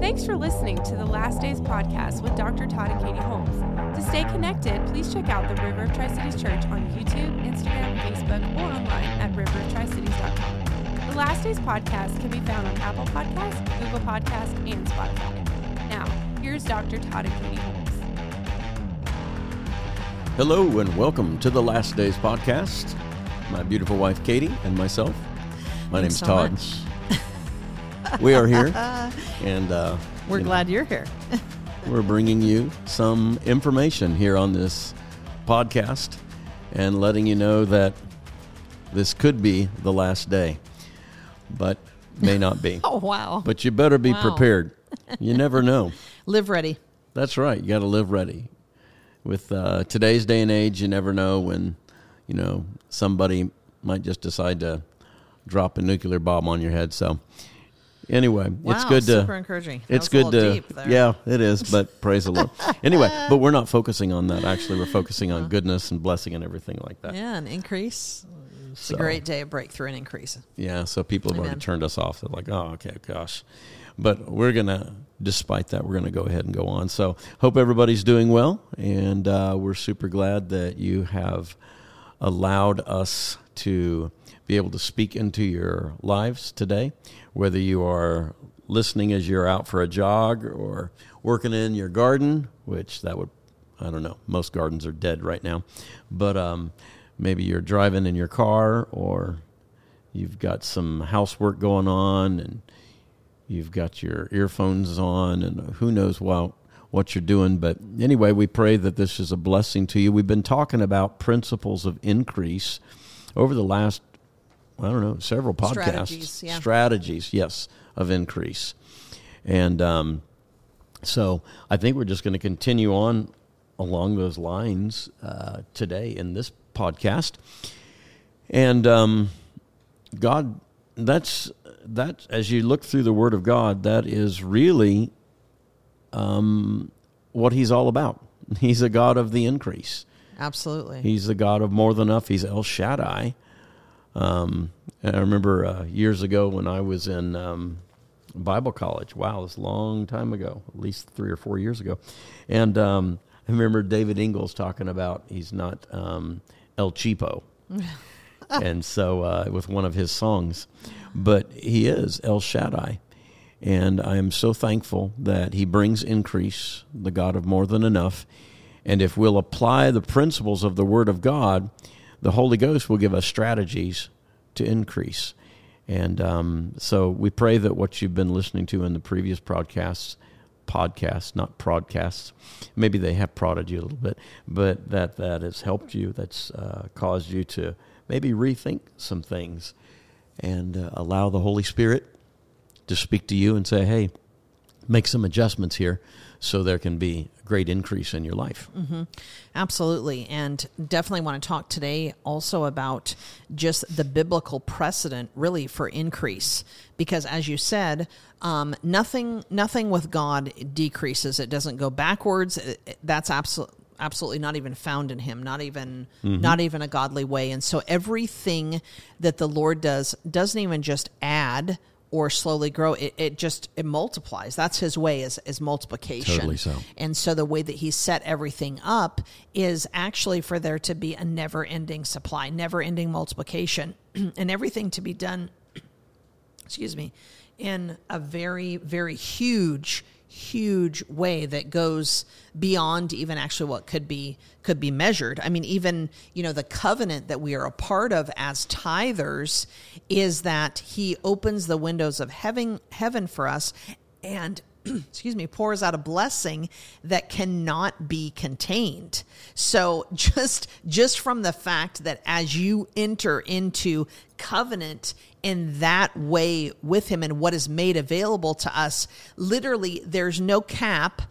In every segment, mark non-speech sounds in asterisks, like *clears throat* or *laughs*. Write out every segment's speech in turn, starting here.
Thanks for listening to the Last Days podcast with Dr. Todd and Katie Holmes. To stay connected, please check out the River of Tri Cities Church on YouTube, Instagram, Facebook, or online at riveroftricities.com. The Last Days podcast can be found on Apple Podcasts, Google Podcasts, and Spotify. Now, here's Dr. Todd and Katie Holmes. Hello and welcome to the Last Days podcast. My beautiful wife Katie and myself. My name's so Todd. We are here, *laughs* and uh, We're you know, glad you're here. *laughs* we're bringing you some information here on this podcast, and letting you know that this could be the last day, but may not be. *laughs* Oh, wow. But you better be Wow. prepared. *laughs* You never know. Live ready. That's right. You got to live ready. With uh, today's day and age, you never know when, you know, somebody might just decide to drop a nuclear bomb on your head. So, anyway, it's Wow, good to. super encouraging. That It's good to. Yeah, it is. But *laughs* praise the Lord. Anyway, but we're not focusing on that. Actually, we're focusing on goodness and blessing and everything like that. Yeah, an increase. It's So- a great day of breakthrough and increase. Yeah, so people have already turned us off. They're like, oh, okay, gosh. But we're going to, despite that, we're going to go ahead and go on. So hope everybody's doing well. And uh, we're super glad that you have allowed us to be able to speak into your lives today, whether you are listening as you're out for a jog or working in your garden, which that would I don't know. Most gardens are dead right now, but um, maybe you're driving in your car, or you've got some housework going on, and you've got your earphones on, and who knows what what you're doing. But anyway, we pray that this is a blessing to you. We've been talking about principles of increase over the last I don't know several podcasts, Strategies, yeah. strategies, yes, of increase, and um, so I think we're just going to continue on along those lines uh, today in this podcast. And um, God, that's that. As you look through the Word of God, that is really um, what He's all about. He's a God of the increase. Absolutely. He's the God of more than enough. He's El Shaddai. Um, I remember uh, years ago when I was in um, Bible college. Wow, it's a long time ago, at least three or four years ago. And um, I remember David Ingles talking about he's not um, El Cheapo. *laughs* and so uh, with one of his songs, but he is El Shaddai. And I am so thankful that he brings increase, the God of more than enough. And if we'll apply the principles of the Word of God, the Holy Ghost will give us strategies to increase. And um, so we pray that what you've been listening to in the previous broadcasts, podcasts, not prodcasts, maybe they have prodded you a little bit, but that that has helped you, that's uh, caused you to maybe rethink some things and uh, allow the Holy Spirit to speak to you and say, hey, make some adjustments here so there can be a great increase in your life. Absolutely. And definitely want to talk today also about just the biblical precedent really for increase. Because as you said, um, nothing nothing with God decreases. It doesn't go backwards. It- it- that's absolutely absolutely not even found in him not even not even a godly way and so everything that the lord does doesn't even just add or slowly grow it, it just it multiplies that's his way is, is multiplication Totally so. and so the way that he set everything up is actually for there to be a never ending supply, never ending multiplication, *clears throat* and everything to be done, *clears throat* excuse me, in a very, very huge, huge way that goes beyond even actually what could be could be measured. I mean, even you know the covenant that we are a part of as tithers is that he opens the windows of heaven heaven for us and *clears throat* excuse me, pours out a blessing that cannot be contained. So *laughs* just just from the fact that as you enter into covenant in that way with him and what is made available to us, literally there's no cap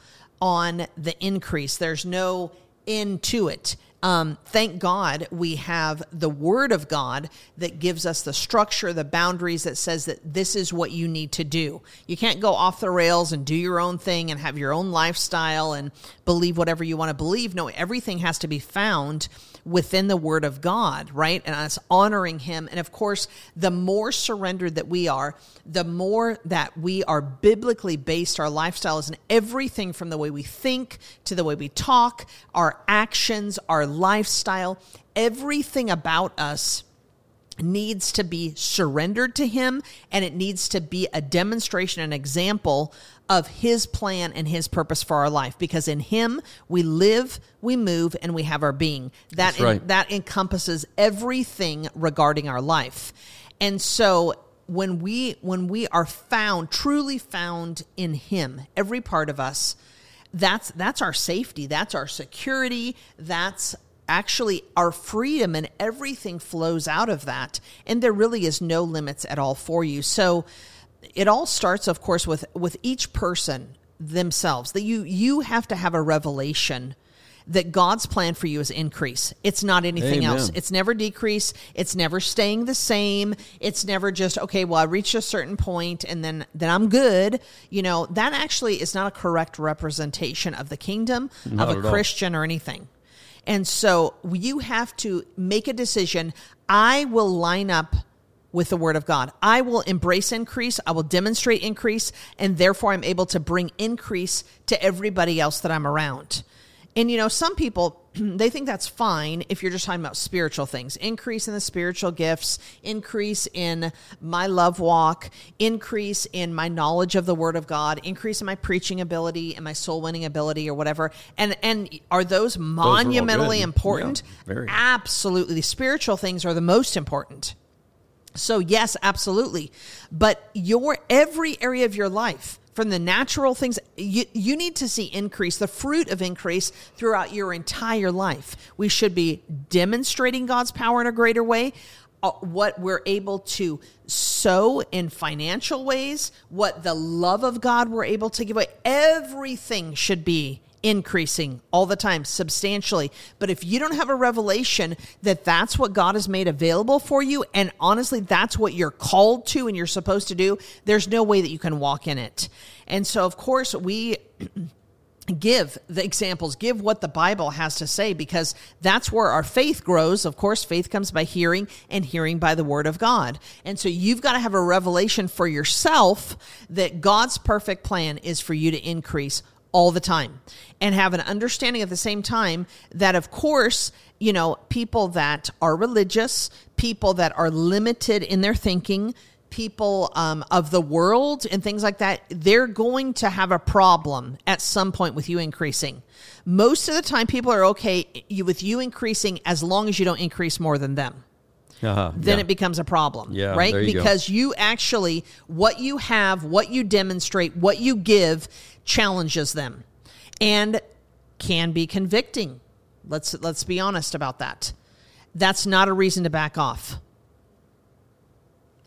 on the increase. There's no end to it. Um, thank God we have the Word of God that gives us the structure, the boundaries that says that this is what you need to do. You can't go off the rails and do your own thing and have your own lifestyle and believe whatever you want to believe. No, everything has to be found within the Word of God, right? And us honoring Him. And of course, the more surrendered that we are, the more that we are biblically based, our lifestyle is in everything from the way we think to the way we talk, our actions, our lifestyle, everything about us needs to be surrendered to him and it needs to be a demonstration an example of his plan and his purpose for our life. Because in him we live we move and we have our being. That right. that encompasses everything regarding our life. And so when we when we are found truly found in him every part of us that's that's our safety that's our security that's actually our freedom and everything flows out of that and there really is no limits at all for you so it all starts of course with with each person themselves that you you have to have a revelation that God's plan for you is increase. It's not anything Amen. else. It's never decrease. It's never staying the same. It's never just okay. Well, I reached a certain point and then then I'm good. You know that actually is not a correct representation of the kingdom Not of a all. Christian or anything. And so you have to make a decision. I will line up with the word of God. I will embrace increase. I will demonstrate increase. And therefore, I'm able to bring increase to everybody else that I'm around. And you know, some people *clears throat* they think that's fine if you're just talking about spiritual things. Increase in the spiritual gifts, increase in my love walk, increase in my knowledge of the word of God, increase in my preaching ability and my soul winning ability or whatever. And and are those all monumentally good. important? Yeah, very. Absolutely. The spiritual things are the most important. So yes, absolutely. But your every area of your life, from the natural things, you, you need to see increase, the fruit of increase throughout your entire life. We should be demonstrating God's power in a greater way. uh, What we're able to sow in financial ways, what the love of God we're able to give away, everything should be increasing all the time substantially but if you don't have a revelation that that's what god has made available for you and honestly that's what you're called to and you're supposed to do there's no way that you can walk in it and so of course we *clears throat* give the examples, give what the Bible has to say, because that's where our faith grows. Of course, faith comes by hearing and hearing by the word of God. And so you've got to have a revelation for yourself that God's perfect plan is for you to increase all the time and have an understanding at the same time that, of course, you know, people that are religious, people that are limited in their thinking, people um, of the world and things like that, they're going to have a problem at some point with you increasing. Most of the time, people are okay with you increasing as long as you don't increase more than them Uh-huh, then yeah. it becomes a problem. Yeah, Right? you go. because you actually, what you have, what you demonstrate, what you give challenges them and can be convicting. Let's, let's be honest about that. That's not a reason to back off.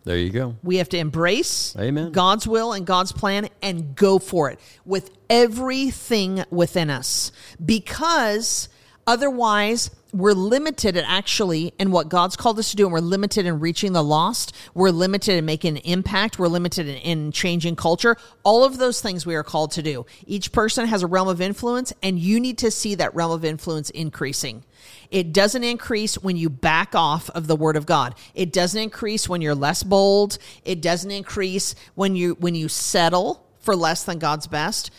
There you go. We have to embrace Amen. God's will and God's plan and go for it with everything within us because otherwise we're limited at actually in what God's called us to do and we're limited in reaching the lost. We're limited in making an impact. We're limited in, in changing culture. All of those things we are called to do. Each person has a realm of influence and you need to see that realm of influence increasing. It doesn't increase when you back off of the word of God. It doesn't increase when you're less bold. It doesn't increase when you when you settle for less than God's best.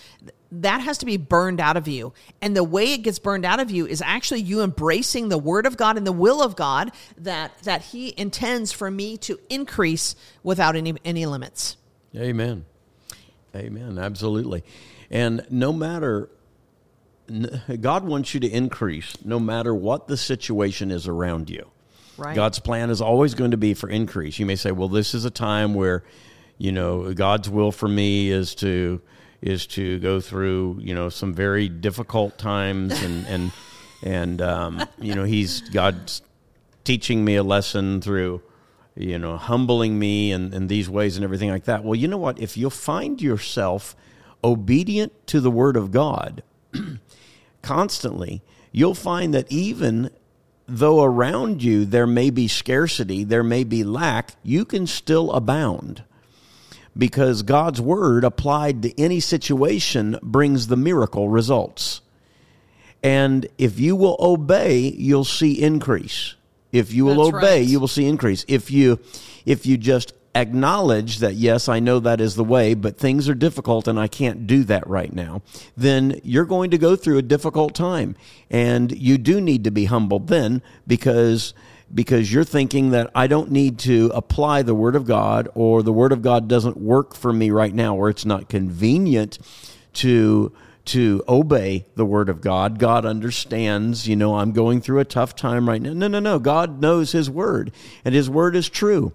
That has to be burned out of you. And the way it gets burned out of you is actually you embracing the word of God and the will of God that that he intends for me to increase without any any limits. Amen. Amen. Absolutely. And no matter, God wants you to increase no matter what the situation is around you. Right. God's plan is always going to be for increase. You may say, well, this is a time where, you know, God's will for me is to is to go through, you know, some very difficult times and *laughs* and and um, you know, he's God's teaching me a lesson through you know humbling me and, and these ways and everything like that well you know what if you'll find yourself obedient to the word of god *clears throat* constantly you'll find that even though around you there may be scarcity, there may be lack, you can still abound. Because God's word applied to any situation brings the miracle results. And if you will obey, you'll see increase. If you will That's obey, right. you will see increase. If you if you just acknowledge that yes, I know that is the way, but things are difficult and I can't do that right now, then you're going to go through a difficult time. And you do need to be humbled then because because you're thinking that I don't need to apply the word of God or the word of God doesn't work for me right now or it's not convenient to to obey the word of God. God understands, you know, I'm going through a tough time right now. No, no, no. God knows his word and his word is true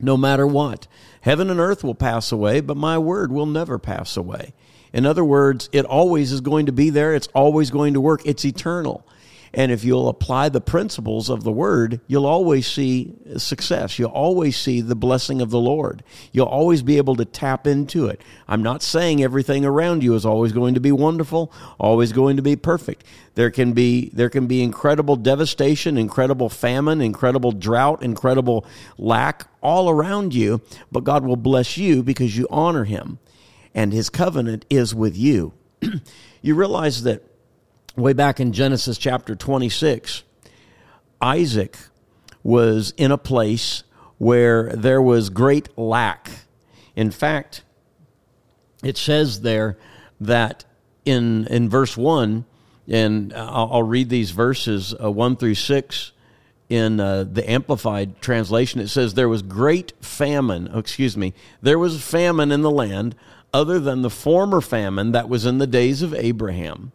no matter what. Heaven and earth will pass away, but my word will never pass away. In other words, it always is going to be there. It's always going to work. It's eternal. And if you'll apply the principles of the word, you'll always see success. You'll always see the blessing of the Lord. You'll always be able to tap into it. I'm not saying everything around you is always going to be wonderful, always going to be perfect. There can be there can be incredible devastation, incredible famine, incredible drought, incredible lack all around you, but God will bless you because you honor him and his covenant is with you. *clears throat* you realize that way back in Genesis chapter 26, Isaac was in a place where there was great lack. In fact, it says there that in in verse 1 and I'll, I'll read these verses uh, 1 through 6 in uh, the amplified translation it says there was great famine oh, excuse me there was famine in the land other than the former famine that was in the days of Abraham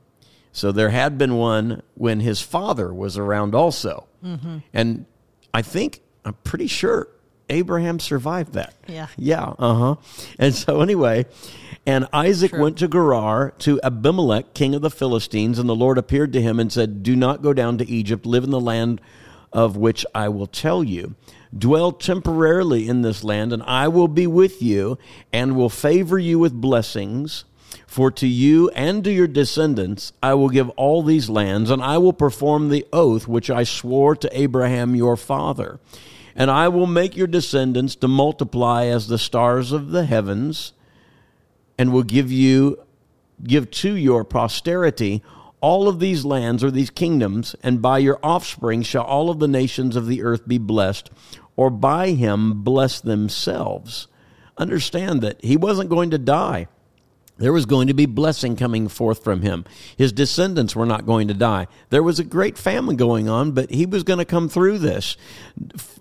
so there had been one when his father was around also. Mm-hmm. And I think, I'm pretty sure Abraham survived that. Yeah. Yeah. Uh huh. And so, anyway, and Isaac True. went to Gerar to Abimelech, king of the Philistines, and the Lord appeared to him and said, Do not go down to Egypt, live in the land of which I will tell you. Dwell temporarily in this land, and I will be with you and will favor you with blessings. For to you and to your descendants I will give all these lands, and I will perform the oath which I swore to Abraham your father. And I will make your descendants to multiply as the stars of the heavens, and will give you give to your posterity all of these lands or these kingdoms, and by your offspring shall all of the nations of the earth be blessed, or by him bless themselves. Understand that he wasn't going to die. There was going to be blessing coming forth from him. His descendants were not going to die. There was a great famine going on, but he was going to come through this.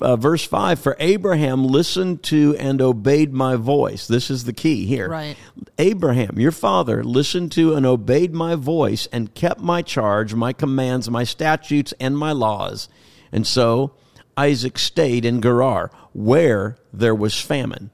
Uh, verse 5 For Abraham listened to and obeyed my voice. This is the key here. Right. Abraham, your father, listened to and obeyed my voice and kept my charge, my commands, my statutes, and my laws. And so Isaac stayed in Gerar, where there was famine.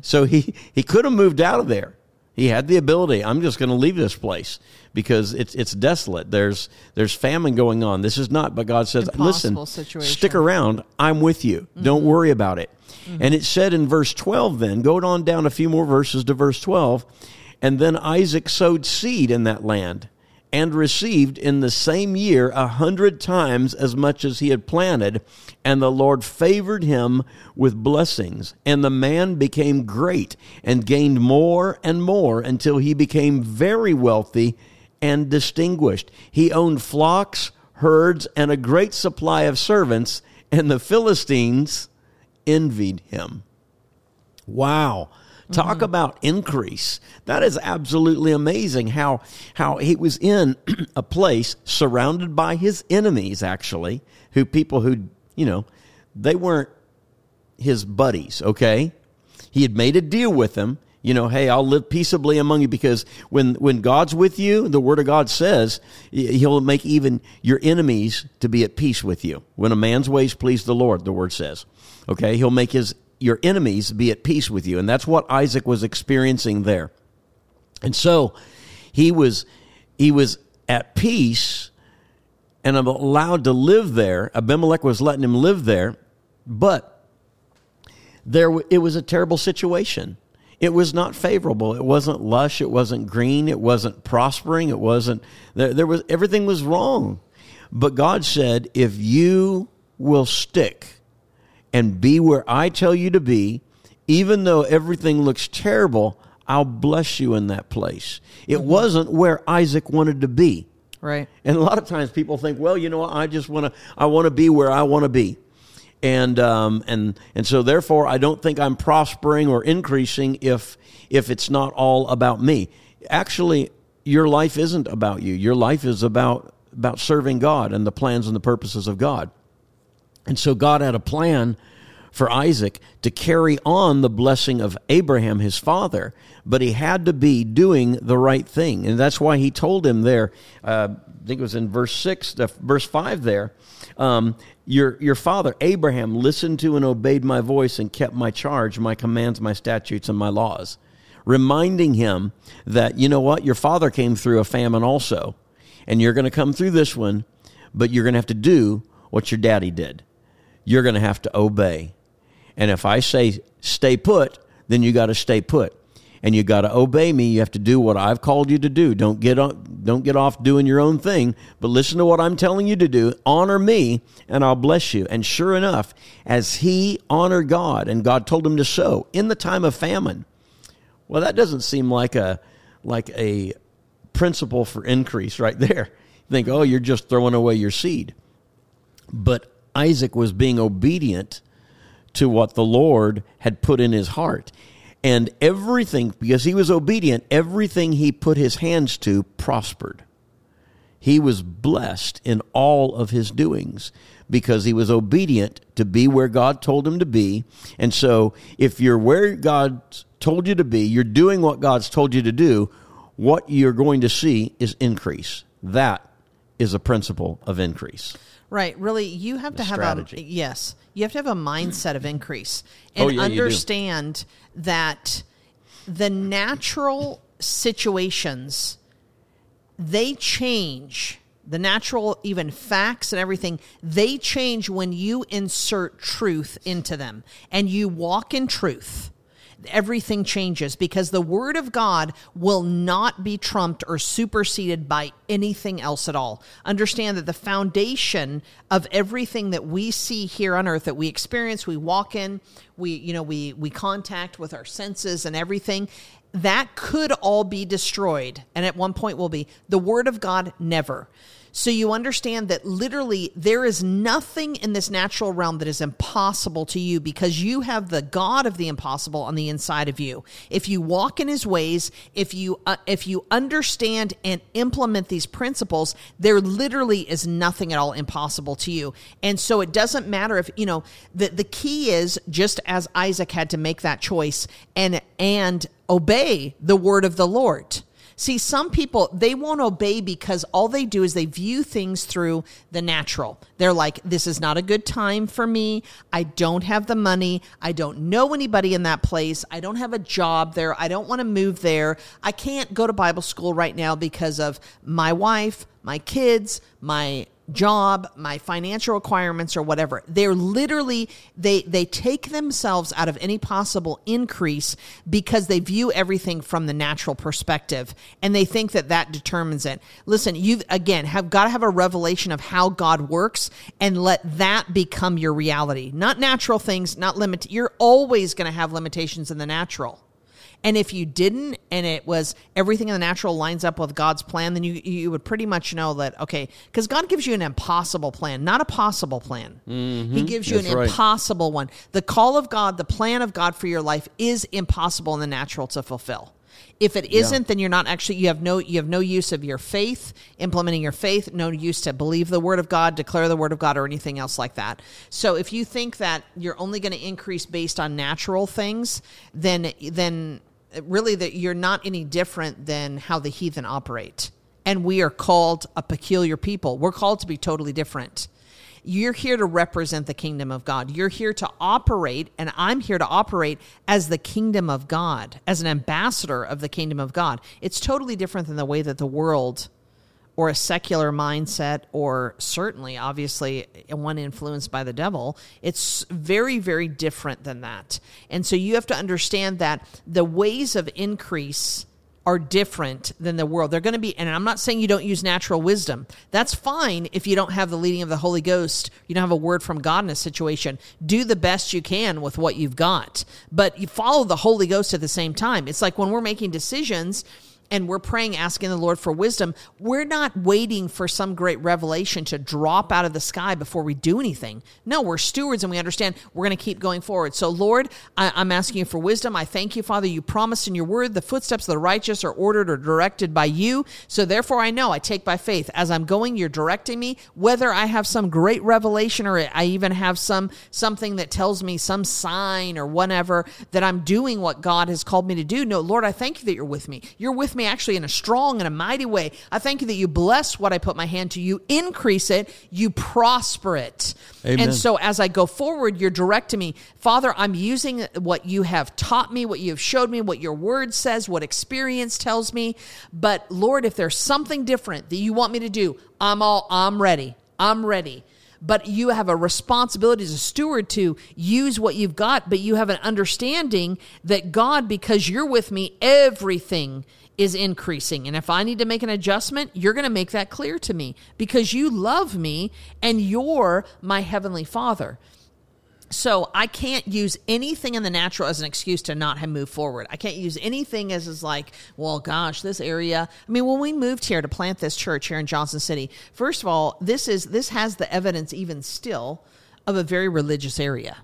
So he, he could have moved out of there. He had the ability. I'm just going to leave this place because it's it's desolate. There's there's famine going on. This is not. But God says, Impossible listen, situation. stick around. I'm with you. Don't mm-hmm. worry about it. Mm-hmm. And it said in verse 12. Then go on down a few more verses to verse 12, and then Isaac sowed seed in that land and received in the same year a hundred times as much as he had planted, and the Lord favored him with blessings. And the man became great and gained more and more until he became very wealthy and distinguished. He owned flocks, herds, and a great supply of servants, and the Philistines envied him. Wow. Talk mm-hmm. about increase. That is absolutely amazing how how he was in *clears throat* a place surrounded by his enemies actually, who people who, you know, they weren't his buddies, okay? He had made a deal with them. You know, hey, I'll live peaceably among you because when when God's with you, the word of God says he'll make even your enemies to be at peace with you. When a man's ways please the Lord, the word says. Okay? He'll make his your enemies be at peace with you. And that's what Isaac was experiencing there. And so he was he was at peace and allowed to live there. Abimelech was letting him live there, but there it was a terrible situation. It was not favorable. It wasn't lush. It wasn't green. It wasn't prospering. It wasn't there. There was everything was wrong. But God said, if you will stick and be where I tell you to be, even though everything looks terrible, I'll bless you in that place. It mm-hmm. wasn't where Isaac wanted to be. Right. And a lot of times people think, well, you know what, I just want to I want to be where I want to be. And um and and so therefore I don't think I'm prospering or increasing if if it's not all about me. Actually, your life isn't about you. Your life is about about serving God and the plans and the purposes of God. And so God had a plan for Isaac to carry on the blessing of Abraham, his father, but he had to be doing the right thing. And that's why he told him there, uh, I think it was in verse 6, uh, verse 5 there, um, your, your father, Abraham, listened to and obeyed my voice and kept my charge, my commands, my statutes, and my laws. Reminding him that, you know what, your father came through a famine also, and you're going to come through this one, but you're going to have to do what your daddy did. You're going to have to obey. And if I say stay put, then you got to stay put. And you got to obey me. You have to do what I've called you to do. Don't get on, don't get off doing your own thing, but listen to what I'm telling you to do. Honor me, and I'll bless you. And sure enough, as he honored God, and God told him to sow in the time of famine. Well, that doesn't seem like a like a principle for increase right there. You *laughs* think, oh, you're just throwing away your seed. But Isaac was being obedient to what the Lord had put in his heart. And everything, because he was obedient, everything he put his hands to prospered. He was blessed in all of his doings because he was obedient to be where God told him to be. And so, if you're where God told you to be, you're doing what God's told you to do, what you're going to see is increase. That is a principle of increase. Right. Really, you have to have strategy. a yes. You have to have a mindset of increase *clears throat* and oh, yeah, understand that the natural situations they change. The natural even facts and everything, they change when you insert truth into them and you walk in truth everything changes because the word of God will not be trumped or superseded by anything else at all. Understand that the foundation of everything that we see here on earth that we experience, we walk in, we you know, we we contact with our senses and everything, that could all be destroyed and at one point will be. The word of God never. So you understand that literally there is nothing in this natural realm that is impossible to you because you have the God of the impossible on the inside of you. If you walk in his ways, if you uh, if you understand and implement these principles, there literally is nothing at all impossible to you. And so it doesn't matter if, you know, the the key is just as Isaac had to make that choice and and obey the word of the Lord. See, some people, they won't obey because all they do is they view things through the natural. They're like, this is not a good time for me. I don't have the money. I don't know anybody in that place. I don't have a job there. I don't want to move there. I can't go to Bible school right now because of my wife, my kids, my job, my financial requirements or whatever. They're literally they they take themselves out of any possible increase because they view everything from the natural perspective and they think that that determines it. Listen, you again have got to have a revelation of how God works and let that become your reality. Not natural things, not limit. You're always going to have limitations in the natural. And if you didn't, and it was everything in the natural lines up with God's plan, then you you would pretty much know that okay, because God gives you an impossible plan, not a possible plan. Mm-hmm. He gives you That's an right. impossible one. The call of God, the plan of God for your life, is impossible in the natural to fulfill. If it isn't, then you're not actually you have no you have no use of your faith, implementing your faith, no use to believe the word of God, declare the word of God, or anything else like that. So if you think that you're only going to increase based on natural things, then then really that you're not any different than how the heathen operate. And we are called a peculiar people. We're called to be totally different. You're here to represent the kingdom of God. You're here to operate, and I'm here to operate as the kingdom of God, as an ambassador of the kingdom of God. It's totally different than the way that the world or a secular mindset, or certainly, obviously, one influenced by the devil, it's very, very different than that. And so you have to understand that the ways of increase are different than the world. They're going to be, and I'm not saying you don't use natural wisdom. That's fine if you don't have the leading of the Holy Ghost, you don't have a word from God in a situation. Do the best you can with what you've got, but you follow the Holy Ghost at the same time. It's like when we're making decisions and we're praying, asking the Lord for wisdom, we're not waiting for some great revelation to drop out of the sky before we do anything. No, we're stewards and we understand we're going to keep going forward. So, Lord, I, am asking you for wisdom. I thank you, Father. You promised in your word the footsteps of the righteous are ordered or directed by you. So, therefore, I know I take by faith. As I'm going, you're directing me, whether I have some great revelation or I even have some something that tells me some sign or whatever that I'm doing what God has called me to do. No, Lord, I thank you that you're with me. You're with me me actually in a strong and a mighty way. I thank you that you bless what I put my hand to. You increase it, you prosper it. Amen. And so as I go forward, you're directing me. Father, I'm using what you have taught me, what you have showed me, what your word says, what experience tells me. But Lord, if there's something different that you want me to do, I'm all I'm ready. I'm ready but you have a responsibility as a steward to use what you've got, but you have an understanding that God, because you're with me, everything is increasing. And if I need to make an adjustment, you're going to make that clear to me because you love me and you're my heavenly Father. So I can't use anything in the natural as an excuse to not have moved forward. I can't use anything as is like, well, gosh, this area. I mean, when we moved here to plant this church here in Johnson City, first of all, this is this has the evidence even still of a very religious area.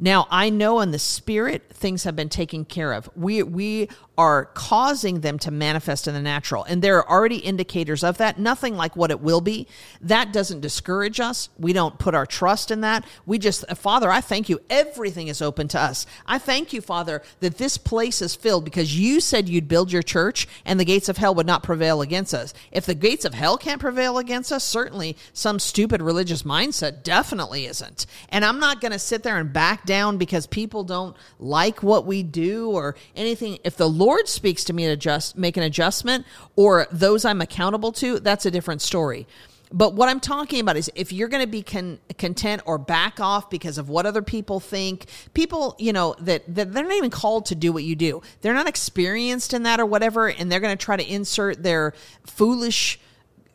Now I know in the spirit things have been taken care of. We we are causing them to manifest in the natural. And there are already indicators of that, nothing like what it will be. That doesn't discourage us. We don't put our trust in that. We just, uh, Father, I thank you. Everything is open to us. I thank you, Father, that this place is filled because you said you'd build your church and the gates of hell would not prevail against us. If the gates of hell can't prevail against us, certainly some stupid religious mindset definitely isn't. And I'm not going to sit there and back down because people don't like what we do or anything. If the Lord Lord speaks to me to adjust, make an adjustment, or those I'm accountable to, that's a different story. But what I'm talking about is if you're going to be con- content or back off because of what other people think, people, you know, that, that they're not even called to do what you do. They're not experienced in that or whatever, and they're going to try to insert their foolish,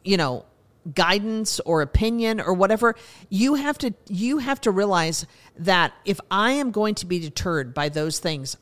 you know, guidance or opinion or whatever you have to you have to realize that if i am going to be deterred by those things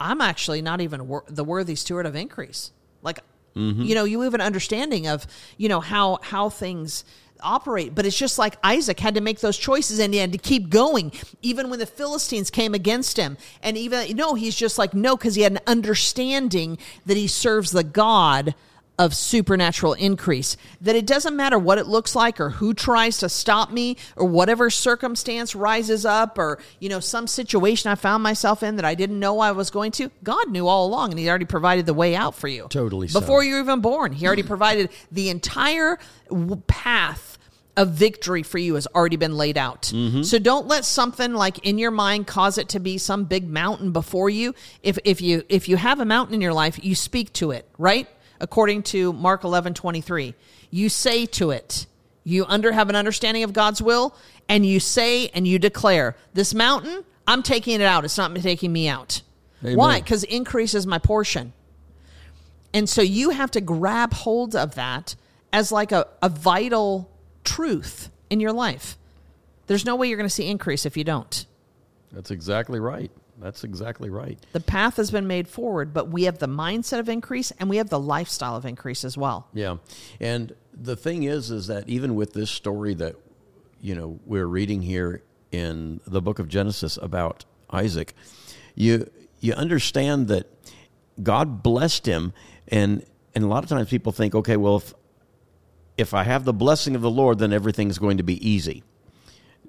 I'm actually not even wor- the worthy steward of increase. Like, mm-hmm. you know, you have an understanding of, you know, how how things operate. But it's just like Isaac had to make those choices and he had to keep going, even when the Philistines came against him. And even, no, he's just like, no, because he had an understanding that he serves the God of supernatural increase. That it doesn't matter what it looks like or who tries to stop me or whatever circumstance rises up or, you know, some situation I found myself in that I didn't know I was going to. God knew all along and He already provided the way out for you. Totally. Before so. you were even born, He already *clears throat* provided the entire path of victory for you has already been laid out. Mm-hmm. So don't let something like in your mind cause it to be some big mountain before you. If if you if you have a mountain in your life, you speak to it, right? According to Mark 11 23. You say to it, you under have an understanding of God's will, and you say and you declare, This mountain, I'm taking it out. It's not taking me out. Amen. Why? Because increase is my portion. And so you have to grab hold of that as like a, a vital truth in your life. There's no way you're going to see increase if you don't. That's exactly right. That's exactly right. The path has been made forward, but we have the mindset of increase and we have the lifestyle of increase as well. Yeah. And the thing is is that even with this story that you know we're reading here in the book of Genesis about Isaac, you you understand that God blessed him and and a lot of times people think, okay, well if if I have the blessing of the Lord, then everything's going to be easy.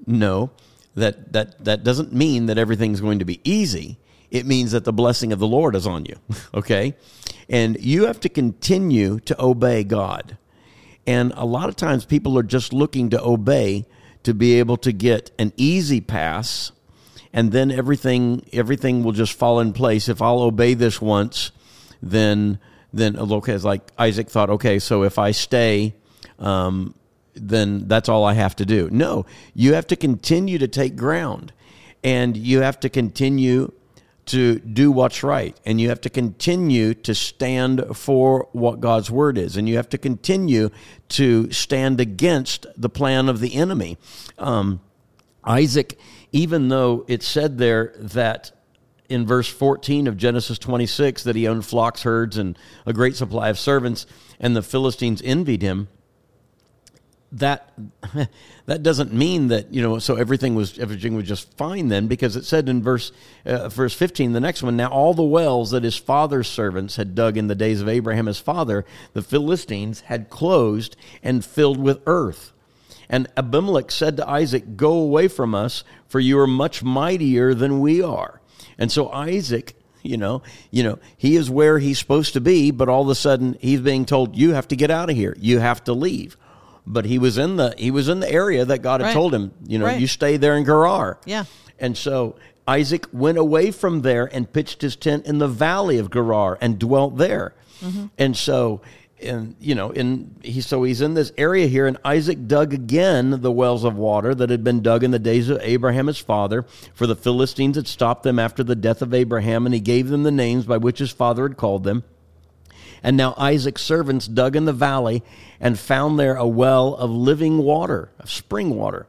No, that that that doesn't mean that everything's going to be easy. It means that the blessing of the Lord is on you. *laughs* okay? And you have to continue to obey God. And a lot of times people are just looking to obey to be able to get an easy pass and then everything everything will just fall in place. If I'll obey this once, then then okay, it's like Isaac thought, okay, so if I stay um, then that's all I have to do. No, you have to continue to take ground and you have to continue to do what's right and you have to continue to stand for what God's word is and you have to continue to stand against the plan of the enemy. Um, Isaac, even though it said there that in verse 14 of Genesis 26 that he owned flocks, herds, and a great supply of servants, and the Philistines envied him, that *laughs* that doesn't mean that you know so everything was everything was just fine then because it said in verse uh, verse 15 the next one now all the wells that his father's servants had dug in the days of Abraham his father the Philistines had closed and filled with earth. And Abimelech said to Isaac go away from us for you are much mightier than we are and so Isaac you know you know he is where he's supposed to be but all of a sudden he's being told you have to get out of here. You have to leave but he was in the he was in the area that God had Right. told him, you know, Right. you stay there in Gerar. Yeah. And so Isaac went away from there and pitched his tent in the valley of Gerar and dwelt there. Mm-hmm. And so and you know, in he so he's in this area here and Isaac dug again the wells of water that had been dug in the days of Abraham his father, for the Philistines had stopped them after the death of Abraham and he gave them the names by which his father had called them. And now Isaac's servants dug in the valley and found there a well of living water, of spring water.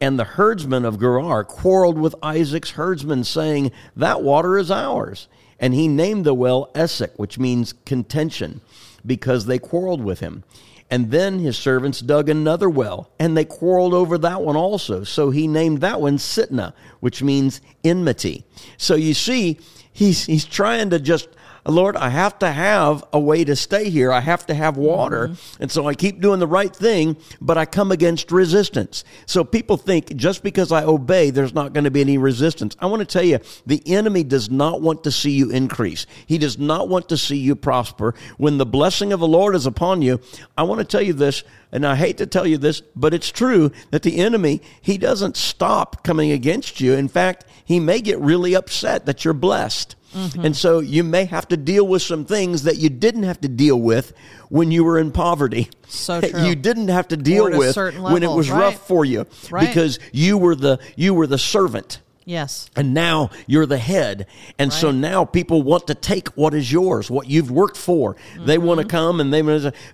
And the herdsmen of Gerar quarreled with Isaac's herdsmen, saying, That water is ours. And he named the well Esek, which means contention, because they quarreled with him. And then his servants dug another well, and they quarreled over that one also. So he named that one Sitna, which means enmity. So you see, he's, he's trying to just Lord, I have to have a way to stay here. I have to have water. Mm-hmm. And so I keep doing the right thing, but I come against resistance. So people think just because I obey, there's not going to be any resistance. I want to tell you, the enemy does not want to see you increase. He does not want to see you prosper. When the blessing of the Lord is upon you, I want to tell you this, and I hate to tell you this, but it's true that the enemy, he doesn't stop coming against you. In fact, he may get really upset that you're blessed. And so you may have to deal with some things that you didn't have to deal with when you were in poverty. So *laughs* true. You didn't have to deal with certain when it was right. rough for you Right. because you were the you were the servant. Yes. And now you're the head. And so now people want to take what is yours, what you've worked for. They want to Mm-hmm. come and they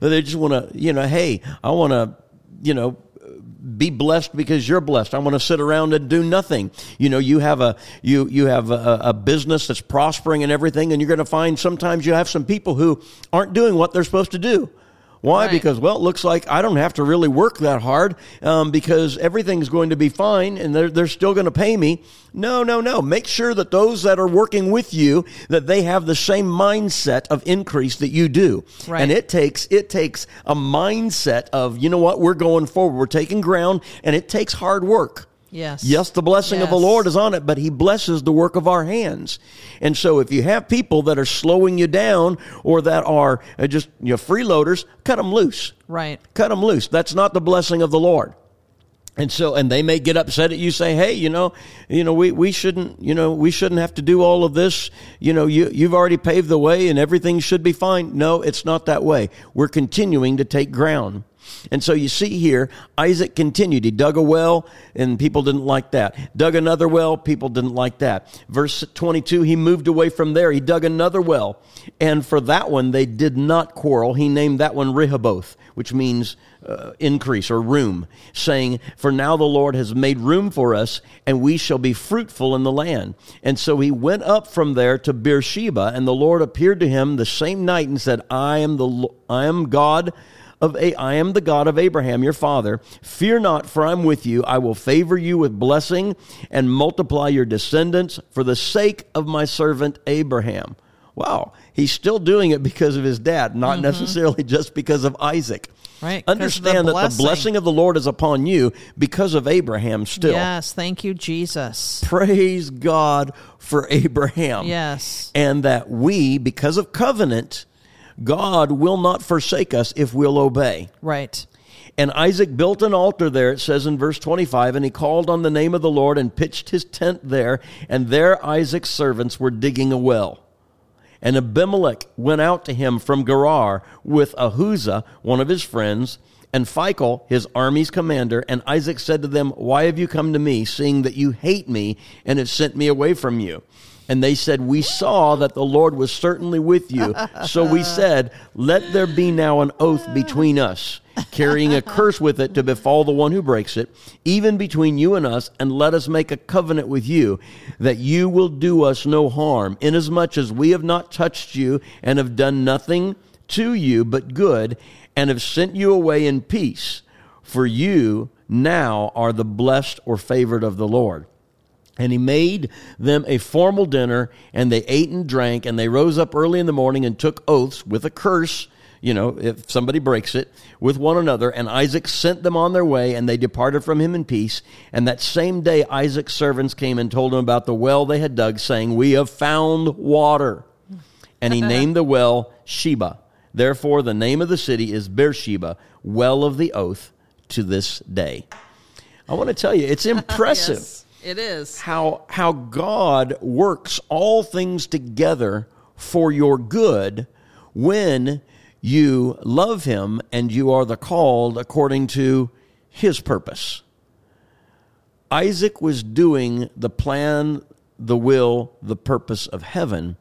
they just want to, you know, hey, I want to, you know, be blessed because you're blessed. I want to sit around and do nothing. You know, you have a you you have a, a business that's prospering and everything, and you're going to find sometimes you have some people who aren't doing what they're supposed to do. Why? Right. Because well, it looks like I don't have to really work that hard um, because everything's going to be fine, and they're they're still going to pay me. No, no, no. Make sure that those that are working with you that they have the same mindset of increase that you do. Right. And it takes it takes a mindset of you know what we're going forward, we're taking ground, and it takes hard work. Yes. Yes, the blessing of the Lord is on it, but He blesses the work of our hands. And so, if you have people that are slowing you down or that are uh, just you know freeloaders, cut them loose. Right. Cut them loose. That's not the blessing of the Lord. And so, and they may get upset at you, say, "Hey, you know, you know, we, we shouldn't, you know, we shouldn't have to do all of this. You know, you you've already paved the way, and everything should be fine." No, it's not that way. We're continuing to take ground. And so you see here, Isaac continued. He dug a well, and people didn't like that. Dug another well, people didn't like that. Verse 22, he moved away from there. He dug another well. And for that one, they did not quarrel. He named that one Rehoboth, which means uh, increase or room, saying, For now the Lord has made room for us, and we shall be fruitful in the land. And so he went up from there to Beersheba, and the Lord appeared to him the same night and said, I am the I am God of A- I am the God of Abraham your father. Fear not, for I'm with you. I will favor you with blessing and multiply your descendants for the sake of my servant Abraham. Wow, he's still doing it because of his dad, not necessarily just because of Isaac. Mm-hmm. Right, 'cause the Understand that the blessing of the Lord is upon you because of Abraham still. Yes. Thank you, Jesus. Praise God for Abraham. Yes. And that we, because of covenant, God will not forsake us if we'll obey. Right. And Isaac built an altar there, it says in verse 25, and he called on the name of the Lord and pitched his tent there, and there Isaac's servants were digging a well. And Abimelech went out to him from Gerar with Ahuzah, one of his friends, and Phicol, his army's commander. And Isaac said to them, Why have you come to me, seeing that you hate me and have sent me away from you? And they said, We saw that the Lord was certainly with you. So we *laughs* said, Let there be now an oath between us, carrying a curse with it to befall the one who breaks it, even between you and us, and let us make a covenant with you, that you will do us no harm, inasmuch as we have not touched you and have done nothing to you but good, and have sent you away in peace. For you now are the blessed or favored of the Lord. And he made them a formal dinner, and they ate and drank, and they rose up early in the morning and took oaths with a curse, you know, if somebody breaks it, with one another. And Isaac sent them on their way, and they departed from him in peace. And that same day, Isaac's servants came and told him about the well they had dug, saying, We have found water. And he *laughs* named the well Sheba. Therefore, the name of the city is Beersheba, well of the oath, to this day. I want to tell you, it's *laughs* impressive. Yes, it is. how how God works all things together for your good when you love him and you are the called according to his purpose. Isaac was doing the plan, the will, the purpose of heaven,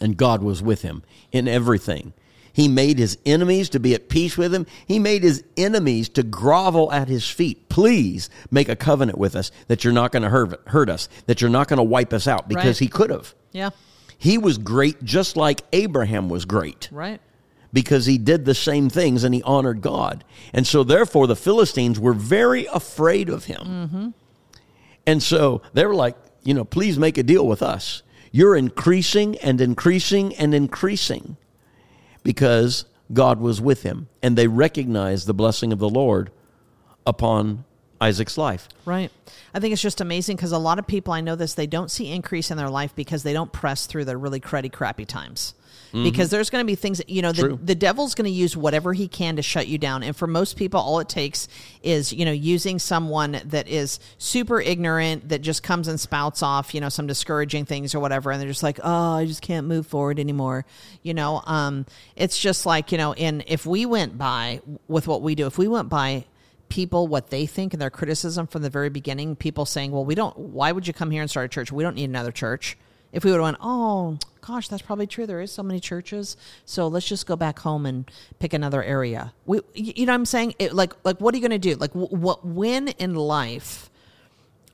and God was with him in everything. He made his enemies to be at peace with him. He made his enemies to grovel at his feet. Please make a covenant with us that you're not going to hurt, hurt us, that you're not going to wipe us out, because Right. he could have. Yeah. He was great just like Abraham was great Right. because he did the same things and he honored God. And so, therefore, the Philistines were very afraid of him. Mm-hmm. And so they were like, you know, please make a deal with us. You're increasing and increasing and increasing because God was with him. And they recognized the blessing of the Lord upon Isaac's life. Right. I think it's just amazing because a lot of people I know this they don't see increase in their life because they don't press through the really cruddy, crappy times. Because there's going to be things that, you know the, the devil's going to use whatever he can to shut you down, and for most people, all it takes is you know using someone that is super ignorant that just comes and spouts off you know some discouraging things or whatever, and they're just like, oh, I just can't move forward anymore. You know, um, it's just like you know, and if we went by with what we do, if we went by people what they think and their criticism from the very beginning. People saying well we don't why would you come here and start a church? We don't need another church. If we would have went oh gosh that's probably true. There is so many churches. So let's just go back home and pick another area. We you know what i'm saying? It, like like what are you going to do? Like wh- what when in life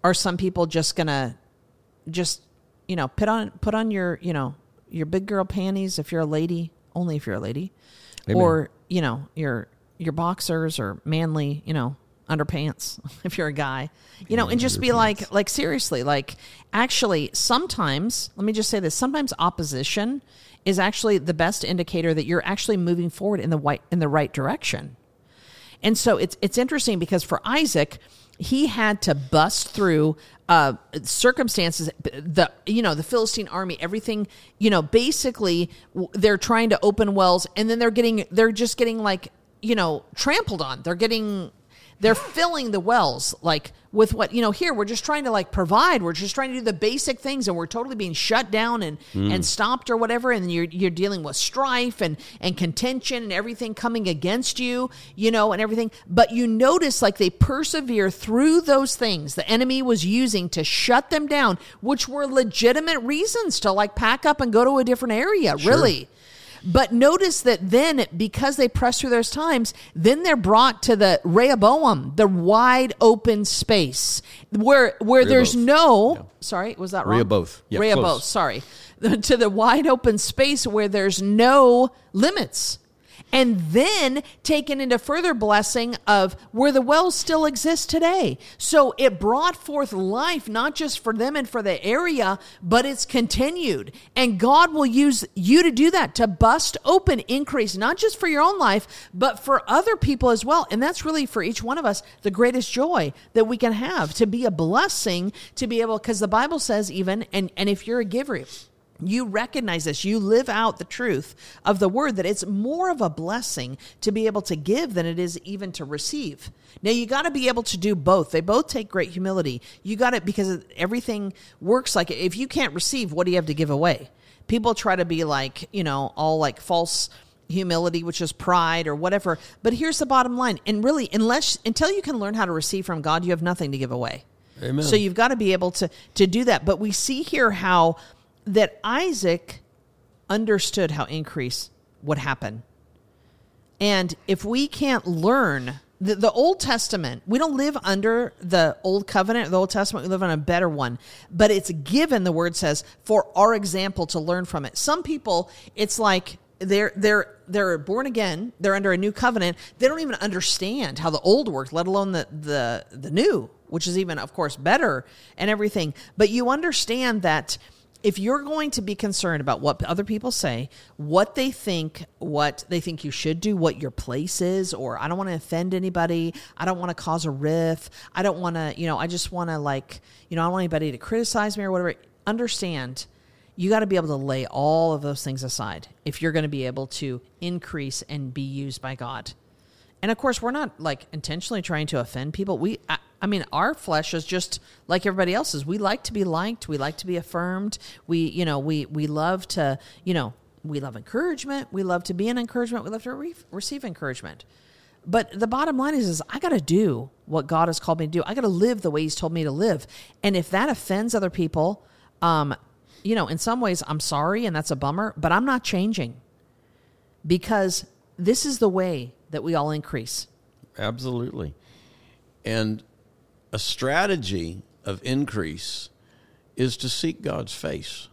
are some people just gonna just you know put on put on your you know your big girl panties if you're a lady only if you're a lady Amen. or you know your your boxers or manly you know underpants *laughs* if you're a guy you know and just be like like seriously like actually sometimes let me just say this sometimes opposition is actually the best indicator that you're actually moving forward in the white in the right direction and so it's it's interesting because for Isaac, he had to bust through uh, circumstances. The you know the Philistine army, everything you know. Basically, they're trying to open wells, and then they're getting they're just getting like you know trampled on. They're getting they're filling the wells like with what you know here we're just trying to like provide. We're just trying to do the basic things and we're totally being shut down and mm. and stopped or whatever and you're you're dealing with strife and and contention and everything coming against you you know and everything. But you notice like they persevere through those things the enemy was using to shut them down which were legitimate reasons to like pack up and go to a different area really but notice that then, because they press through those times, then they're brought to the Rehoboam, the wide open space, where where there's no. Yeah. Sorry, was that wrong? Rehoboth. Yeah, Rehoboth. Sorry, *laughs* to the wide open space where there's no limits. And then taken into further blessing of where the wells still exist today. So it brought forth life, not just for them and for the area, but it's continued. And God will use you to do that, to bust open increase, not just for your own life, but for other people as well. And that's really for each one of us the greatest joy that we can have to be a blessing, to be able, because the Bible says, even, and, and if you're a giver, you recognize this. You live out the truth of the word that it's more of a blessing to be able to give than it is even to receive. Now you got to be able to do both. They both take great humility. You got it because everything works like if you can't receive what do you have to give away? People try to be like you know all like false humility which is pride or whatever. But here's the bottom line. And really unless until you can learn how to receive from god you have nothing to give away. Amen. so you've got to be able to to do that. But we see here how that Isaac understood how increase would happen. And if we can't learn the, the Old Testament, we don't live under the Old Covenant, the Old Testament, we live on a better one. But it's given, the word says, for our example to learn from it. Some people, it's like they're they're they're born again, they're under a new covenant, they don't even understand how the old works, let alone the the the new, which is even, of course, better and everything. But you understand that if you're going to be concerned about what other people say, what they think, what they think you should do, what your place is, or I don't want to offend anybody, I don't want to cause a riff, I don't want to, you know, I just want to like, you know, I don't want anybody to criticize me or whatever. Understand, you got to be able to lay all of those things aside if you're going to be able to increase and be used by God. And of course, we're not like intentionally trying to offend people. We, I, I, mean, our flesh is just like everybody else's. We like to be liked. We like to be affirmed. We, you know, we we love to, you know, we love encouragement. We love to be an encouragement. We love to re- receive encouragement. But the bottom line is, is I got to do what God has called me to do. I got to live the way He's told me to live. And if that offends other people, um, you know, in some ways, I'm sorry, and that's a bummer. But I'm not changing because this is the way that we all increase. Absolutely. And a strategy of increase is to seek God's face.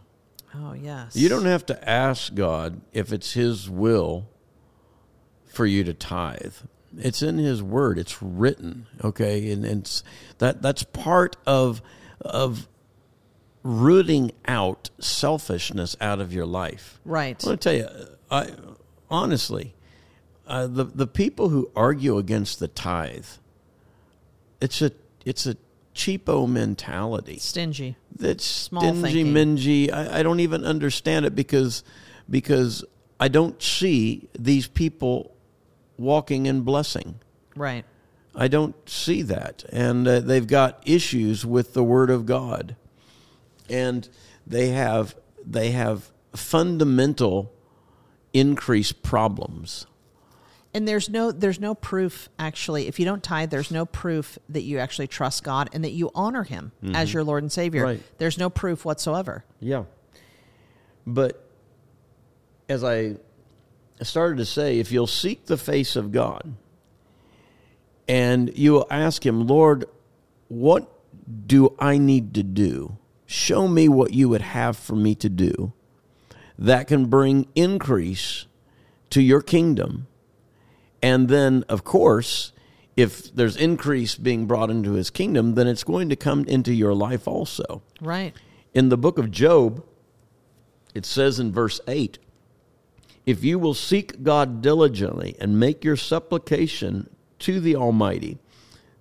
Oh, yes. You don't have to ask God if it's His will for you to tithe. It's in His Word. It's written. Okay, and, and it's, that that's part of of rooting out selfishness out of your life. Right. I want to tell you, I honestly, uh, the the people who argue against the tithe, it's a it's a cheapo mentality. Stingy. That's Small stingy, thinking. mingy. I, I don't even understand it because because I don't see these people walking in blessing. Right. I don't see that, and uh, they've got issues with the Word of God, and they have they have fundamental increase problems. And there's no there's no proof actually if you don't tithe there's no proof that you actually trust God and that you honor him mm-hmm. as your Lord and Savior. Right. There's no proof whatsoever. Yeah. But as I started to say, if you'll seek the face of God and you will ask Him, Lord, what do I need to do? Show me what you would have for me to do that can bring increase to your kingdom. And then, of course, if there's increase being brought into his kingdom, then it's going to come into your life also. Right. In the book of Job, it says in verse 8 If you will seek God diligently and make your supplication to the Almighty,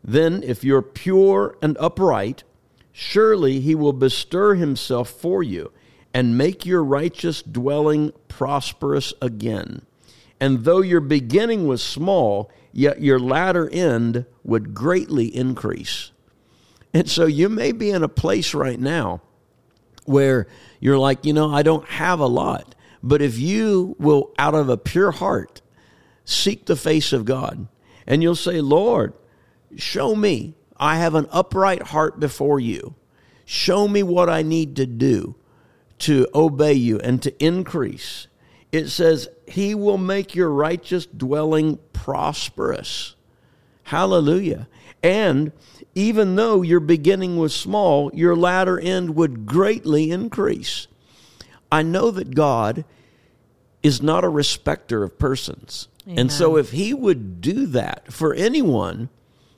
then if you're pure and upright, surely he will bestir himself for you and make your righteous dwelling prosperous again. And though your beginning was small, yet your latter end would greatly increase. And so you may be in a place right now where you're like, you know, I don't have a lot. But if you will, out of a pure heart, seek the face of God, and you'll say, Lord, show me. I have an upright heart before you. Show me what I need to do to obey you and to increase. It says, He will make your righteous dwelling prosperous. Hallelujah. And even though your beginning was small, your latter end would greatly increase. I know that God is not a respecter of persons. And so if he would do that for anyone,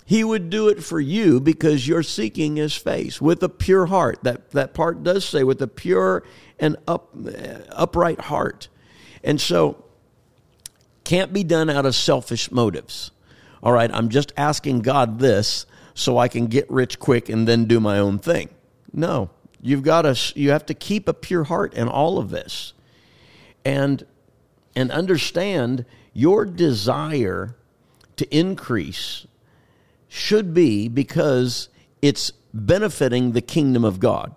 he would do it for you because you're seeking his face with a pure heart. That that part does say with a pure and up, uh, upright heart. And so can't be done out of selfish motives. All right, I'm just asking God this so I can get rich quick and then do my own thing. No, you've got to you have to keep a pure heart in all of this. And and understand your desire to increase should be because it's benefiting the kingdom of God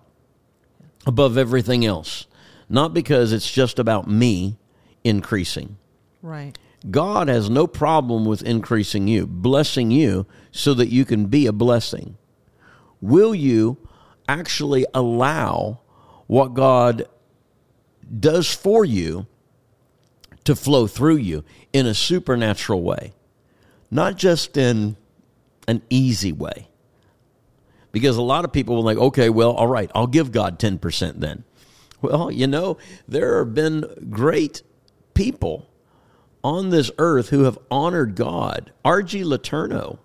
above everything else, not because it's just about me increasing. Right. God has no problem with increasing you, blessing you so that you can be a blessing. Will you actually allow what God does for you to flow through you in a supernatural way, not just in an easy way. Because a lot of people will like, okay, well, all right, I'll give God 10% then. Well, you know, there have been great people on this earth who have honored God. R.G. Letourneau,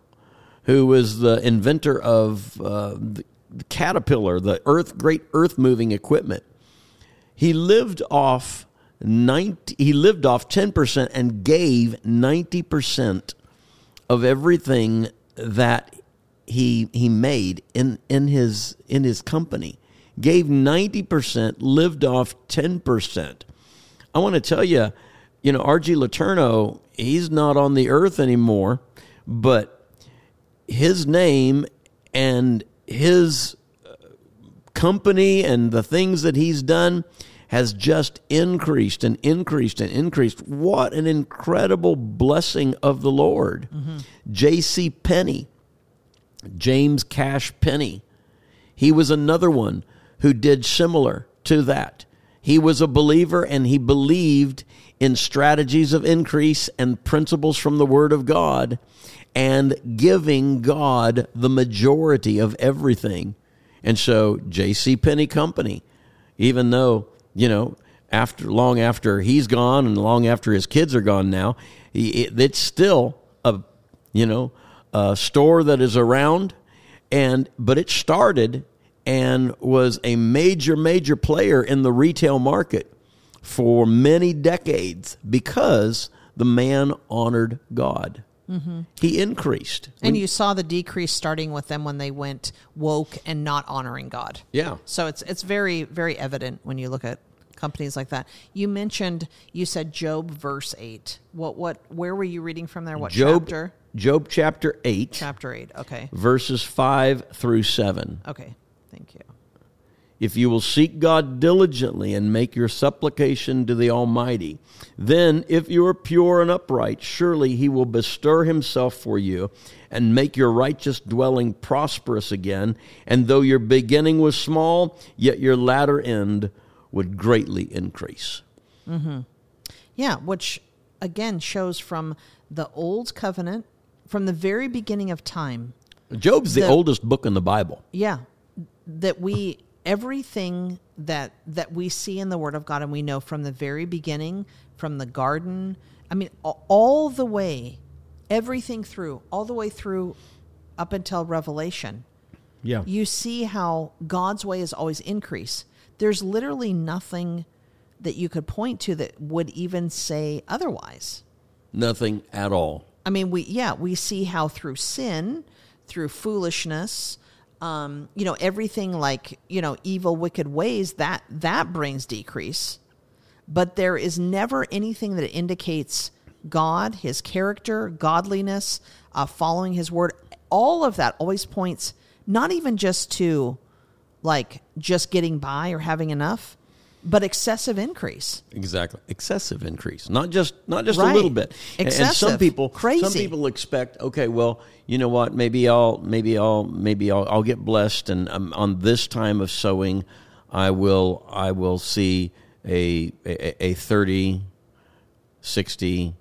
who was the inventor of uh, the caterpillar, the earth, great earth moving equipment, he lived off 90, he lived off 10% and gave 90% of everything that he he made in in his in his company gave 90% lived off 10% i want to tell you you know rg letourneau he's not on the earth anymore but his name and his uh, company and the things that he's done has just increased and increased and increased. What an incredible blessing of the Lord. Mm-hmm. J.C. Penney, James Cash Penney, he was another one who did similar to that. He was a believer and he believed in strategies of increase and principles from the Word of God and giving God the majority of everything. And so, J.C. Penney Company, even though you know, after long after he's gone and long after his kids are gone now, it's still a you know a store that is around, and but it started and was a major major player in the retail market for many decades because the man honored God. Mm-hmm. He increased. And you saw the decrease starting with them when they went woke and not honoring God. Yeah. So it's it's very very evident when you look at companies like that. You mentioned you said Job verse 8. What what where were you reading from there? What Job, chapter? Job chapter 8. Chapter 8. Okay. Verses 5 through 7. Okay. Thank you. If you will seek God diligently and make your supplication to the Almighty, then if you are pure and upright, surely he will bestir himself for you and make your righteous dwelling prosperous again. And though your beginning was small, yet your latter end would greatly increase. Mm-hmm. Yeah, which again shows from the old covenant, from the very beginning of time. Job's the, the oldest book in the Bible. Yeah, that we everything that that we see in the Word of God, and we know from the very beginning, from the garden. I mean, all the way, everything through, all the way through, up until Revelation. Yeah, you see how God's way is always increase. There's literally nothing that you could point to that would even say otherwise. Nothing at all. I mean, we yeah, we see how through sin, through foolishness, um, you know, everything like you know, evil, wicked ways that that brings decrease. But there is never anything that indicates God, His character, godliness, uh, following His word. All of that always points not even just to like just getting by or having enough, but excessive increase. Exactly, excessive increase. Not just not just right. a little bit. Excessive. And some people, crazy. Some people expect, okay, well, you know what? Maybe I'll maybe I'll maybe I'll, I'll get blessed, and um, on this time of sowing, I will I will see a a, a 30, 60,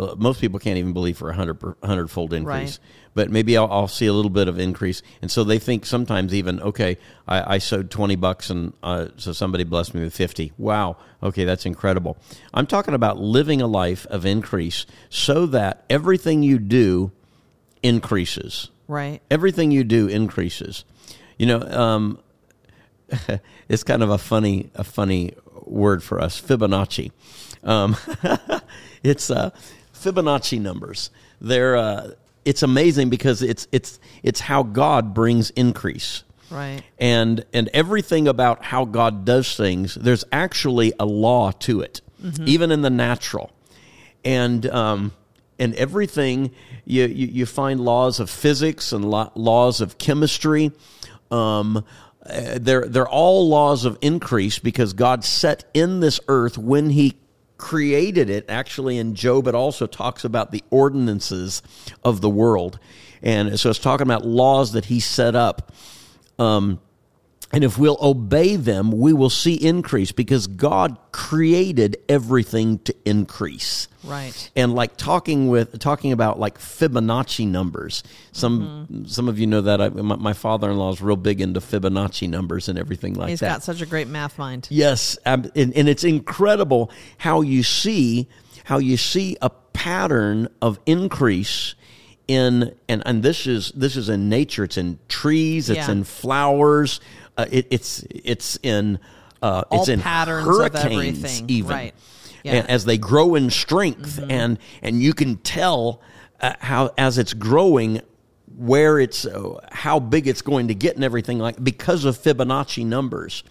uh, most people can't even believe for a hundred hundred fold increase. Right. But maybe I'll, I'll, see a little bit of increase, and so they think sometimes even okay, I, I sowed twenty bucks, and uh, so somebody blessed me with fifty. Wow, okay, that's incredible. I'm talking about living a life of increase, so that everything you do increases. Right. Everything you do increases. You know, um, *laughs* it's kind of a funny a funny word for us, Fibonacci. Um, *laughs* it's uh, Fibonacci numbers. They're uh, it's amazing because it's it's it's how God brings increase. Right. And and everything about how God does things, there's actually a law to it, mm-hmm. even in the natural. And um, and everything you, you, you find laws of physics and lo- laws of chemistry. Um, uh, they're they're all laws of increase because God set in this earth when He created it. Actually, in Job, it also talks about the ordinances of the world. And so it's talking about laws that he set up. Um, And if we'll obey them, we will see increase because God created everything to increase. Right. And like talking with talking about like Fibonacci numbers. Some Mm-hmm. some of you know that I, my, my father-in-law is real big into Fibonacci numbers and everything like He's that. He's got such a great math mind. Yes, and, and it's incredible how you see how you see a pattern of increase in and and this is this is in nature. It's in trees. It's Yeah. in flowers. Uh, it, it's it's in uh, it's in patterns of hurricanes everything. even Right. Yeah. Mm-hmm. As they grow in strength and and you can tell uh, how as it's growing where it's uh, how big it's going to get and everything like because of Fibonacci numbers,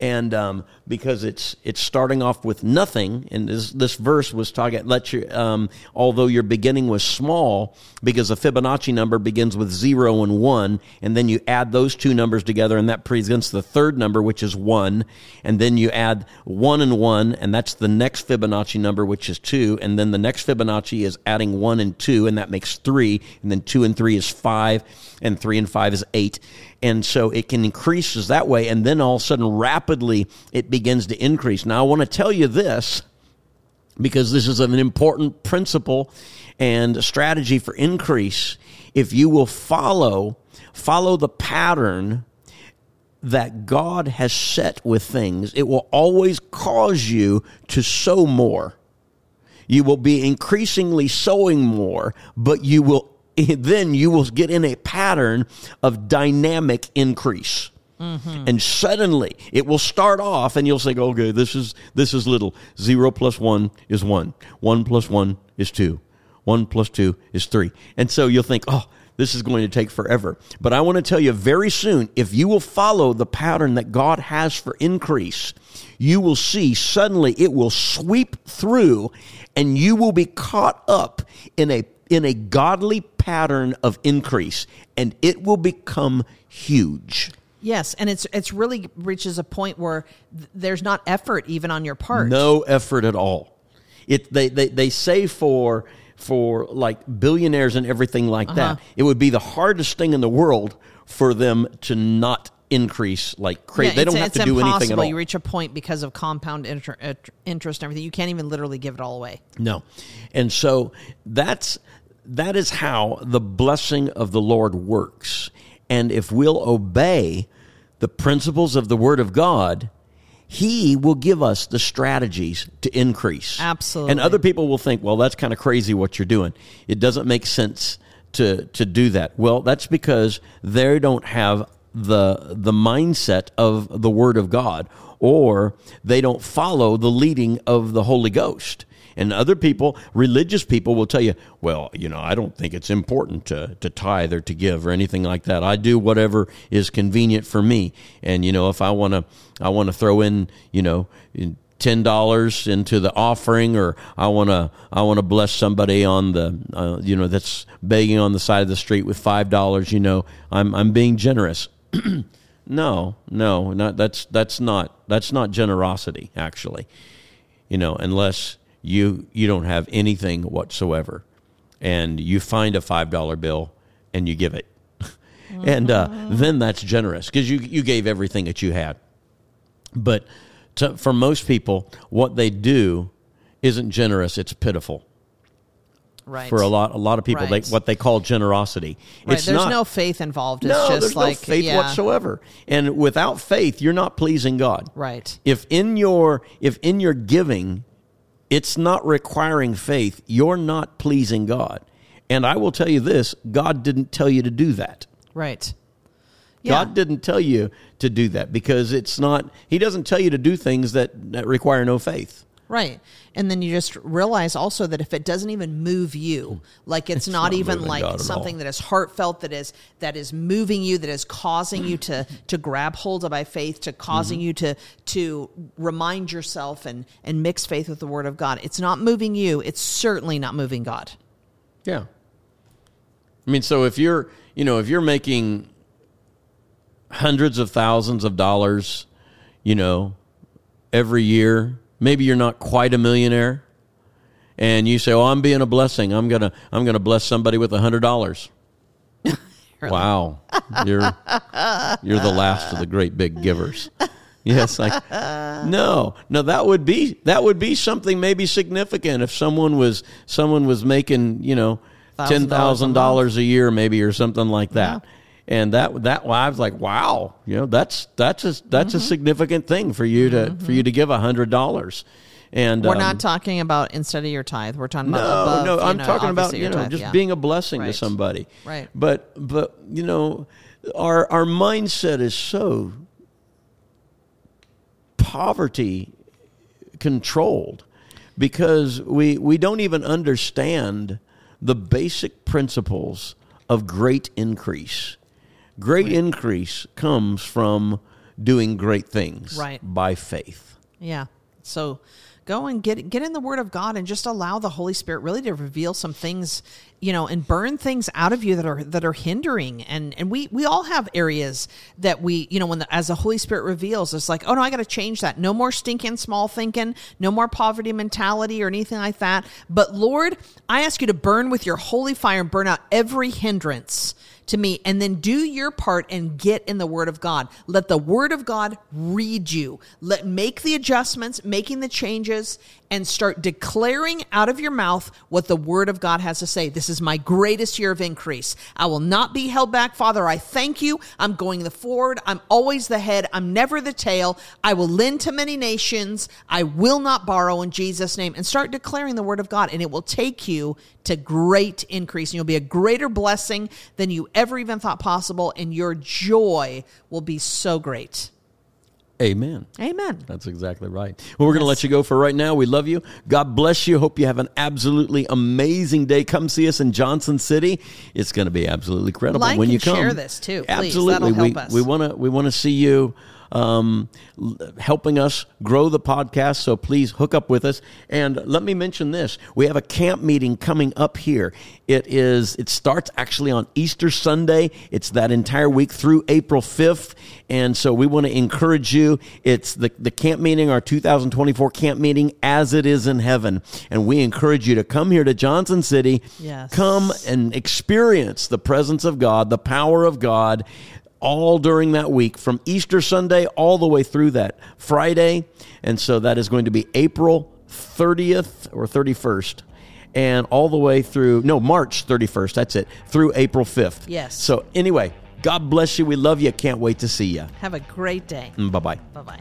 and um, because it's it's starting off with nothing. And this this verse was talking let you um, although your beginning was small because a Fibonacci number begins with zero and one, and then you add those two numbers together, and that presents the third number, which is one, and then you add one and one, and that's the next Fibonacci number, which is two, and then the next Fibonacci is adding one and two, and that makes three, and then two and three is five, and three and five is eight. And so it can increases that way, and then all of a sudden, rapidly, it begins to increase. Now, I want to tell you this because this is an important principle and strategy for increase. If you will follow, follow the pattern that God has set with things, it will always cause you to sow more. You will be increasingly sowing more, but you will *laughs* then you will get in a pattern of dynamic increase. Mm-hmm. And suddenly it will start off and you'll say, okay, this is this is little. Zero plus one is one. One plus one is two. One plus two is three. And so you'll think, oh, this is going to take forever. But I want to tell you very soon, if you will follow the pattern that God has for increase, you will see suddenly it will sweep through and you will be caught up in a in a godly pattern of increase and it will become huge. Yes, and it's it's really reaches a point where th- there's not effort even on your part. No effort at all. It they they, they say for for like billionaires and everything like that, uh-huh. it would be the hardest thing in the world for them to not increase like crazy. Yeah, they don't have to do anything at all. You reach a point because of compound inter- uh, interest and everything. You can't even literally give it all away. No. And so that's that is how the blessing of the Lord works. And if we'll obey the principles of the word of God, he will give us the strategies to increase. Absolutely. And other people will think, well, that's kind of crazy what you're doing. It doesn't make sense to to do that. Well, that's because they don't have the the mindset of the word of God or they don't follow the leading of the Holy Ghost. And other people, religious people, will tell you, well, you know, I don't think it's important to, to tithe or to give or anything like that. I do whatever is convenient for me. And, you know, if I want to, I want to throw in, you know, in ten dollars into the offering, or I want to, I want to bless somebody on the, uh, you know, that's begging on the side of the street with five dollars. You know, I'm, I'm being generous. *clears throat* no, no, not that's that's not that's not generosity actually. You know, unless you you don't have anything whatsoever, and you find a five dollar bill and you give it, *laughs* and uh, then that's generous because you you gave everything that you had. But to, for most people, what they do isn't generous; it's pitiful. Right. For a lot a lot of people, Right. they what they call generosity. Right. It's there's not, no faith involved. It's no, just there's like no faith yeah. whatsoever. And without faith, you're not pleasing God. Right. If in your if in your giving, it's not requiring faith, you're not pleasing God. And I will tell you this: God didn't tell you to do that. Right. Yeah. God didn't tell you to do that because it's not. He doesn't tell you to do things that, that require no faith. Right. And then you just realize also that if it doesn't even move you, like it's, not, not even like something that is heartfelt, that is that is moving you, that is causing you to to grab hold of by faith, to causing Mm-hmm. you to to remind yourself and and mix faith with the word of God. It's not moving you. It's certainly not moving God. Yeah. I mean, so if you're, you know, if you're making hundreds of thousands of dollars, you know, every year, maybe you're not quite a millionaire, and you say, "Oh, I'm being a blessing. I'm gonna, I'm gonna bless somebody with a hundred dollars." *laughs* Wow, you're you're the last of the great big givers. Yes, like no, no. That would be that would be something maybe significant if someone was someone was making you know ten thousand dollars a year maybe or something like that. And that that I was like, wow, you know, that's that's a that's a significant thing for you to for you to give a hundred dollars. And We're um, not talking about instead of your tithe. We're talking about no, above, no, I'm know, talking about you know tithe, just yeah. being a blessing to somebody. Right. But but you know, our our mindset is so poverty controlled because we we don't even understand the basic principles of great increase. Great increase comes from doing great things Right. by faith. Yeah. So go and get get in the word of God and just allow the Holy Spirit really to reveal some things, you know, and burn things out of you that are that are hindering. And and we we all have areas that we, you know, when the, as the Holy Spirit reveals, it's like, oh no, I got to change that. No more stinking small thinking, no more poverty mentality or anything like that. But Lord, I ask you to burn with your holy fire and burn out every hindrance to me and then do your part and get in the word of god. Let the word of god read you. Let make the adjustments making the changes and start declaring out of your mouth what the word of god has to say. This is my greatest year of increase. I will not be held back. Father i thank you. I'm going the forward. I'm always the head. I'm never the tail. I will lend to many nations. I will not borrow in jesus name. And start declaring the word of god and it will take you to great increase. And you'll be a greater blessing than you ever even thought possible and your joy will be so great Amen. amen That's exactly right. Well, we're going to let you go for right now. We love you. God bless you. Hope you have an absolutely amazing day. Come see us in Johnson City. It's going to be absolutely incredible Like when you come. share this, too, please. Absolutely. That'll we help us. we want to we want to see you um, helping us grow the podcast. So please hook up with us. And let me mention this: we have a camp meeting coming up here. It is it starts actually on Easter Sunday. It's that entire week through April fifth, and so we want to encourage you. It's the the camp meeting, our 2024 camp meeting, as it is in heaven, and we encourage you to come here to Johnson City. Yes. Come and experience the presence of God, the power of God all during that week from Easter Sunday all the way through that Friday. And so that is going to be April 30th or 31st and all the way through, no, March 31st. That's it, through April 5th. Yes. So anyway, God bless you. We love you. Can't wait to see you. have a great day Bye bye. bye-bye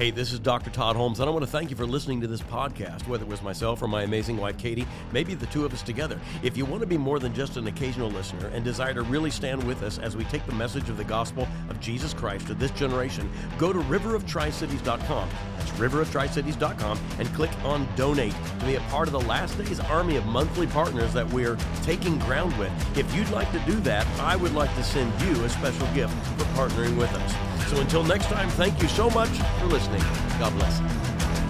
Hey, this is Dr. Todd Holmes, and I want to thank you for listening to this podcast, whether it was myself or my amazing wife, Katie, maybe the two of us together. If you want to be more than just an occasional listener and desire to really stand with us as we take the message of the gospel of Jesus Christ to this generation, go to riveroftricities.com. That's riveroftricities.com and click on donate to be a part of the last days army of monthly partners that we're taking ground with. If you'd like to do that, I would like to send you a special gift for partnering with us. So until next time, thank you so much for listening. God bless.